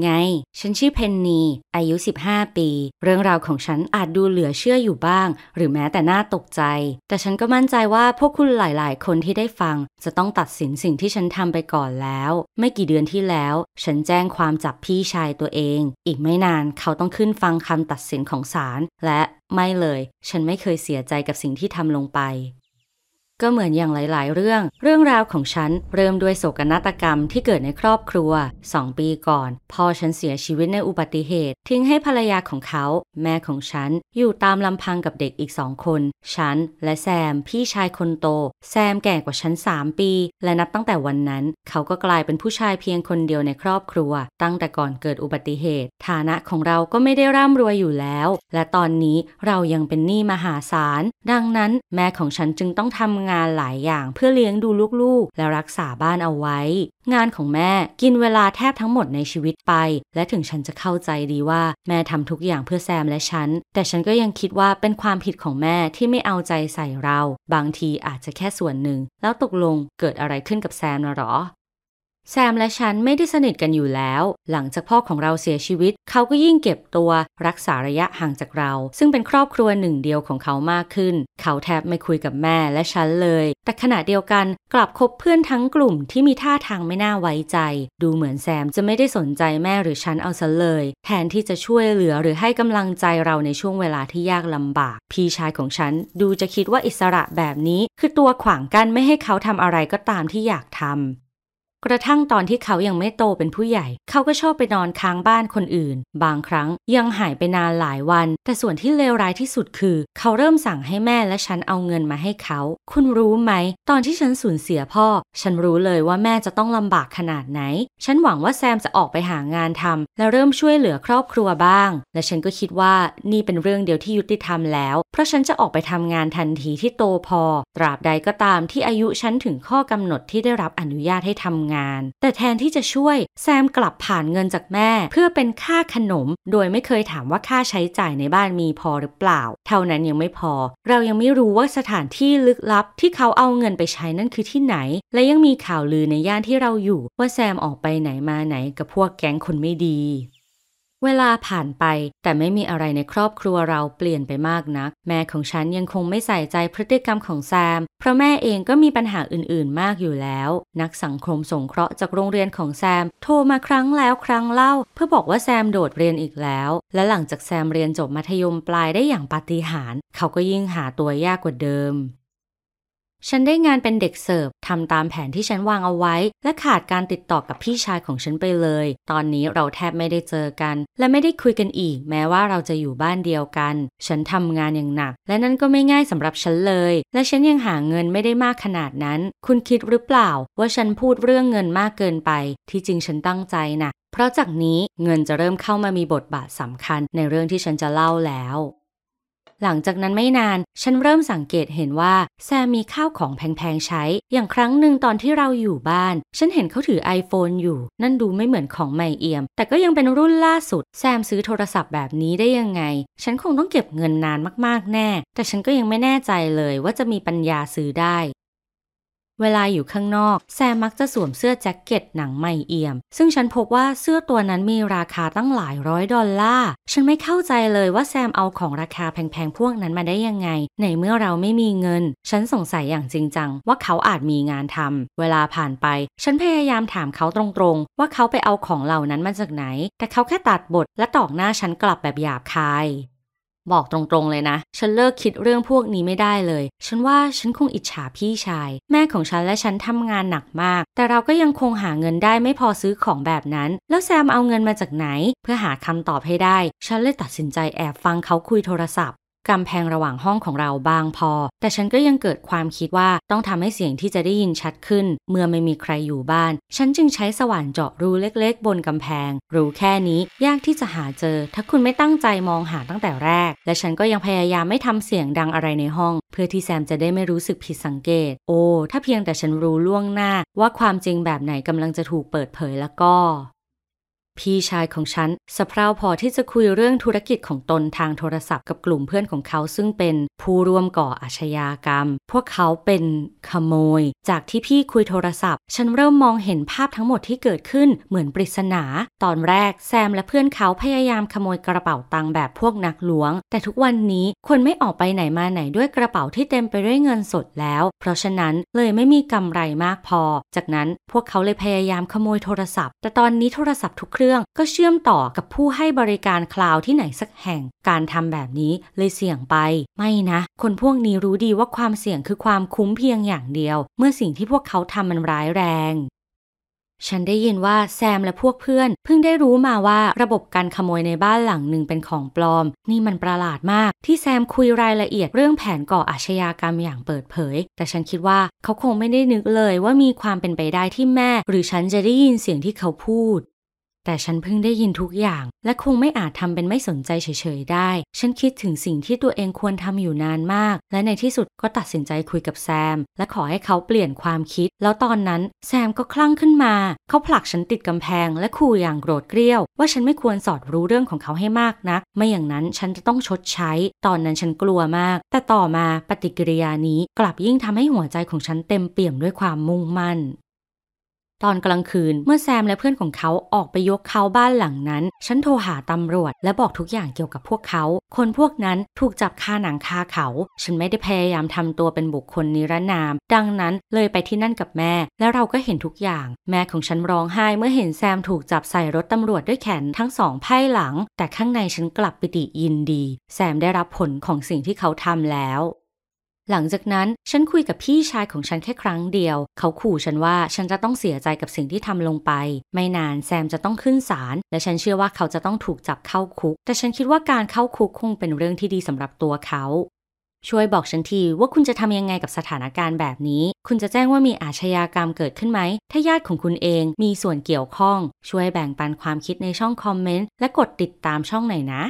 ไง ฉันชื่อเพนนี อายุ 15 ปี เรื่องราวของฉันอาจดูเหลือเชื่ออยู่บ้าง หรือแม้แต่น่าตกใจ แต่ฉันก็มั่นใจว่าพวกคุณหลายๆ คนที่ได้ฟัง จะต้องตัดสินสิ่งที่ฉันทำไปก่อนแล้ว ไม่กี่เดือนที่แล้ว ฉันแจ้งความจับพี่ชายตัวเอง อีกไม่นานเขาต้องขึ้นฟังคำตัดสินของศาลและไม่เลย ฉันไม่เคยเสียใจกับสิ่งที่ทำลงไป ก็เหมือนอย่างหลาย ๆ เรื่อง เรื่องราวของฉันเริ่มด้วยโศกนาฏกรรมที่เกิดในครอบครัว 2 ปีก่อน พ่อฉันเสียชีวิตในอุบัติเหตุ ทิ้งให้ภรรยาของเขา แม่ของฉัน อยู่ตามลำพังกับเด็กอีกสองคน ฉัน และแซม พี่ชายคนโต แซมแก่กว่าฉัน 3 ปี และนับตั้งแต่วันนั้น เขาก็กลายเป็นผู้ชายเพียงคนเดียวในครอบครัว ตั้งแต่ก่อนเกิดอุบัติเหตุ ฐานะของเราก็ไม่ได้ร่ำรวยอยู่แล้ว และตอนนี้เรายังเป็นหนี้มหาศาล ดังนั้น แม่ของฉันจึงต้องทำงานงานหลายอย่างเพื่อเลี้ยงดูลูกๆ และรักษาบ้านเอาไว้ งานของแม่กินเวลาแทบทั้งหมดในชีวิตไป และถึงฉันจะเข้าใจดีว่าแม่ทำทุกอย่างเพื่อแซมและฉัน แต่ฉันก็ยังคิดว่าเป็นความผิดของแม่ที่ไม่เอาใจใส่เรา บางทีอาจจะแค่ส่วนหนึ่ง แล้วตกลงเกิดอะไรขึ้นกับแซมนะหรอ แซมและฉันไม่ได้สนิทกันอยู่แล้ว หลังจากพ่อของเราเสียชีวิต เขาก็ยิ่งเก็บตัวรักษาระยะห่างจากเรา ซึ่งเป็นครอบครัวหนึ่งเดียวของเขามากขึ้น เขาแทบไม่คุยกับแม่และฉันเลย แต่ขณะเดียวกันกลับคบเพื่อนทั้งกลุ่มที่มีท่าทางไม่น่าไว้ใจ ดูเหมือนแซมจะไม่ได้สนใจแม่หรือฉันเอาซะเลย แทนที่จะช่วยเหลือหรือให้กำลังใจเราในช่วงเวลาที่ยากลำบาก พี่ชายของฉันดูจะคิดว่าอิสระแบบนี้ คือตัวขวางกั้นไม่ให้เขาทำอะไรก็ตามที่อยากทำ กระทั่งตอนที่เขายังไม่โตเป็นผู้ใหญ่ เขาก็ชอบไปนอนค้างบ้านคนอื่น บางครั้งยังหายไปนานหลายวัน แต่ส่วนที่เลวร้ายที่สุดคือ เขาเริ่มสั่งให้แม่และฉันเอาเงินมาให้เขา คุณรู้ไหม ตอนที่ฉันสูญเสียพ่อ ฉันรู้เลยว่าแม่จะต้องลำบากขนาดไหน ฉันหวังว่าแซมจะออกไปหางานทำและเริ่มช่วยเหลือครอบครัวบ้าง และฉันก็คิดว่านี่เป็นเรื่องเดียวที่ยุติธรรมแล้ว เพราะฉันจะออกไปทำงานทันทีที่โตพอ ตราบใดก็ตามที่อายุฉันถึงข้อกำหนดที่ได้รับอนุญาตให้ทำงานแต่แทนที่จะช่วยแซมกลับผ่านเงินจากแม่ เพื่อเป็นค่าขนม โดยไม่เคยถามว่าค่าใช้จ่ายในบ้านมีพอหรือเปล่า เท่านั้นยังไม่พอ เรายังไม่รู้ว่าสถานที่ลึกลับ ที่เขาเอาเงินไปใช้นั่นคือที่ไหน และยังมีข่าวลือในย่านที่เราอยู่ ว่าแซมออกไปไหนมาไหนกับพวกแก๊งคนไม่ดี เวลาผ่านไปแต่ไม่มีอะไรในครอบครัวเราเปลี่ยนไปมากนัก แม่ของฉันยังคงไม่ใส่ใจพฤติกรรมของแซม เพราะแม่เองก็มีปัญหาอื่นๆมากอยู่แล้ว นักสังคมสงเคราะห์จากโรงเรียนของแซม โทรมาครั้งแล้วครั้งเล่า เพื่อบอกว่าแซมโดดเรียนอีกแล้ว และหลังจากแซมเรียนจบมัธยมปลายได้อย่างปาฏิหาริย์เขาก็ยิ่งหาตัวยากกว่าเดิม ฉันได้งานเป็นเด็กเสิร์ฟทำตามแผนที่ฉันวางเอาไว้ และขาดการติดต่อกับพี่ชายของฉันไปเลย ตอนนี้เราแทบไม่ได้เจอกัน และไม่ได้คุยกันอีก แม้ว่าเราจะอยู่บ้านเดียวกัน ฉันทำงานอย่างหนัก และนั่นก็ไม่ง่ายสำหรับฉันเลย และฉันยังหาเงินไม่ได้มากขนาดนั้น คุณคิดหรือเปล่า ว่าฉันพูดเรื่องเงินมากเกินไป ที่จริงฉันตั้งใจนะเพราะจากนี้เงินจะเริ่มเข้ามามีบทบาทสำคัญในเรื่องที่ฉันจะเล่าแล้ว หลังจากนั้นไม่นาน ฉันเริ่มสังเกตเห็นว่าแซมมีข้าวของแพงๆใช้ อย่างครั้งหนึ่งตอนที่เราอยู่บ้าน ฉันเห็นเขาถือ iPhone อยู่ นั่นดูไม่เหมือนของใหม่เอี่ยม แต่ก็ยังเป็นรุ่นล่าสุด แซมซื้อโทรศัพท์แบบนี้ได้ยังไง ฉันคงต้องเก็บเงินนานมากๆแน่ แต่ฉันก็ยังไม่แน่ใจเลยว่าจะมีปัญญาซื้อได้ เวลาอยู่ข้างนอก แซมมักจะสวมเสื้อแจ็คเก็ตหนังใหม่เอี่ยม ซึ่งฉันพบว่าเสื้อตัวนั้นมีราคาตั้งหลายร้อยดอลลาร์ ฉันไม่เข้าใจเลยว่าแซมเอาของราคาแพงๆพวกนั้นมาได้ยังไง ในเมื่อเราไม่มีเงิน ฉันสงสัยอย่างจริงจังว่าเขาอาจมีงานทำเวลาผ่านไป ฉันพยายามถามเขาตรงๆ ว่าเขาไปเอาของเหล่านั้นมาจากไหน แต่เขาแค่ตัดบทและตอกหน้าฉันกลับแบบหยาบคาย บอกตรงๆเลยนะ ฉันเลิกคิดเรื่องพวกนี้ไม่ได้เลย ฉันว่าฉันคงอิจฉาพี่ชาย แม่ของฉันและฉันทำงานหนักมาก แต่เราก็ยังคงหาเงินได้ไม่พอซื้อของแบบนั้น แล้วแซมเอาเงินมาจากไหน เพื่อหาคำตอบให้ได้ ฉันเลยตัดสินใจแอบฟังเขาคุยโทรศัพท์ กำแพงระหว่างห้องของเราบางพอ แต่ฉันก็ยังเกิดความคิดว่าต้องทำให้เสียงที่จะได้ยินชัดขึ้น เมื่อไม่มีใครอยู่บ้าน ฉันจึงใช้สว่านเจาะรูเล็กๆ บนกำแพง รูแค่นี้ยากที่จะหาเจอ ถ้าคุณไม่ตั้งใจมองหาตั้งแต่แรก และฉันก็ยังพยายามไม่ทำเสียงดังอะไรในห้อง เพื่อที่แซมจะได้ไม่รู้สึกผิดสังเกต โอ้ ถ้าเพียงแต่ฉันรู้ล่วงหน้า ว่าความจริงแบบไหนกำลังจะถูกเปิดเผยแล้วก็ พี่ชายของฉันสะเพร่าพอที่จะคุยเรื่องธุรกิจของตนทางโทรศัพท์กับกลุ่มเพื่อนของเขาซึ่งเป็นผู้ร่วมก่ออาชญากรรม พวกเขาเป็นขโมย จากที่พี่คุยโทรศัพท์ ฉันเริ่มมองเห็นภาพทั้งหมดที่เกิดขึ้นเหมือนปริศนา ตอนแรกแซมและเพื่อนเขาพยายามขโมยกระเป๋าตังค์แบบพวกนักล้วง แต่ทุกวันนี้คนไม่ออกไปไหนมาไหนด้วยกระเป๋าที่เต็มไปด้วยเงินสดแล้ว เพราะฉะนั้นเลยไม่มีกำไรมากพอ จากนั้นพวกเขาเลยพยายามขโมยโทรศัพท์ แต่ตอนนี้โทรศัพท์ทุกเครื่องก็เชื่อมต่อกับผู้ให้บริการคลาวที่ไหนสักแห่ง การทำแบบนี้เลยเสี่ยงไป ไม่นะ คนพวกนี้รู้ดีว่าความเสี่ยงคือความคุ้มเพียงอย่างเดียว เมื่อสิ่งที่พวกเขาทำมันร้ายแรง ฉันได้ยินว่าแซมและพวกเพื่อน เพิ่งได้รู้มาว่าระบบการขโมยในบ้านหลังหนึ่งเป็นของปลอม นี่มันประหลาดมาก ที่แซมคุยรายละเอียดเรื่องแผนก่ออาชญากรรมอย่างเปิดเผย แต่ฉันคิดว่าเขาคงไม่ได้นึกเลยว่ามีความเป็นไปได้ที่แม่ หรือฉันจะได้ยินเสียงที่เขาพูด แต่ฉันเพิ่งได้ยินทุกอย่าง และคงไม่อาจทำเป็นไม่สนใจเฉยๆได้ ฉันคิดถึงสิ่งที่ตัวเองควรทำอยู่นานมาก และในที่สุดก็ตัดสินใจคุยกับแซม และขอให้เขาเปลี่ยนความคิด แล้วตอนนั้นแซมก็คลั่งขึ้นมา เขาผลักฉันติดกำแพง และขู่อย่างโกรธเกรี้ยว ว่าฉันไม่ควรสอดรู้เรื่องของเขาให้มากนัก ไม่อย่างนั้นฉันจะต้องชดใช้ ตอนนั้นฉันกลัวมาก แต่ต่อมาปฏิกิริยานี้กลับยิ่งทำให้หัวใจของฉันเต็มเปี่ยมด้วยความมุ่งมั่น ตอนกลางคืนเมื่อแซมและเพื่อนของเขาออกไปยกเขาบ้านหลังนั้น ฉันโทรหาตำรวจ และบอกทุกอย่างเกี่ยวกับพวกเขา คนพวกนั้นถูกจับคาหนังคาเขา ฉันไม่ได้พยายามทำตัวเป็นบุคคลนิรนาม ดังนั้นเลยไปที่นั่นกับแม่ และเราก็เห็นทุกอย่าง แม่ของฉันร้องไห้เมื่อเห็นแซมถูกจับใส่รถตำรวจด้วยแขนทั้งสองไพ่หลัง แต่ข้างในฉันกลับปิติยินดี แซมได้รับผลของสิ่งที่เขาทำแล้ว หลังจากนั้นฉันคุยกับพี่ชายของฉันแค่ครั้งเดียว เขาขู่ฉันว่าฉันจะต้องเสียใจกับสิ่งที่ทำลงไป ไม่นานแซมจะต้องขึ้นศาลและฉันเชื่อว่าเขาจะต้องถูกจับเข้าคุก แต่ฉันคิดว่าการเข้าคุกคงเป็นเรื่องที่ดีสำหรับตัวเขาช่วยบอกฉันทีว่าคุณจะทำยังไงกับสถานการณ์แบบนี้ คุณจะแจ้งว่ามีอาชญากรรมเกิดขึ้นไหม ถ้าญาติของคุณเองมีส่วนเกี่ยวข้อง ช่วยแบ่งปันความคิดในช่องคอมเมนต์และกดติดตามช่องหน่อยนะ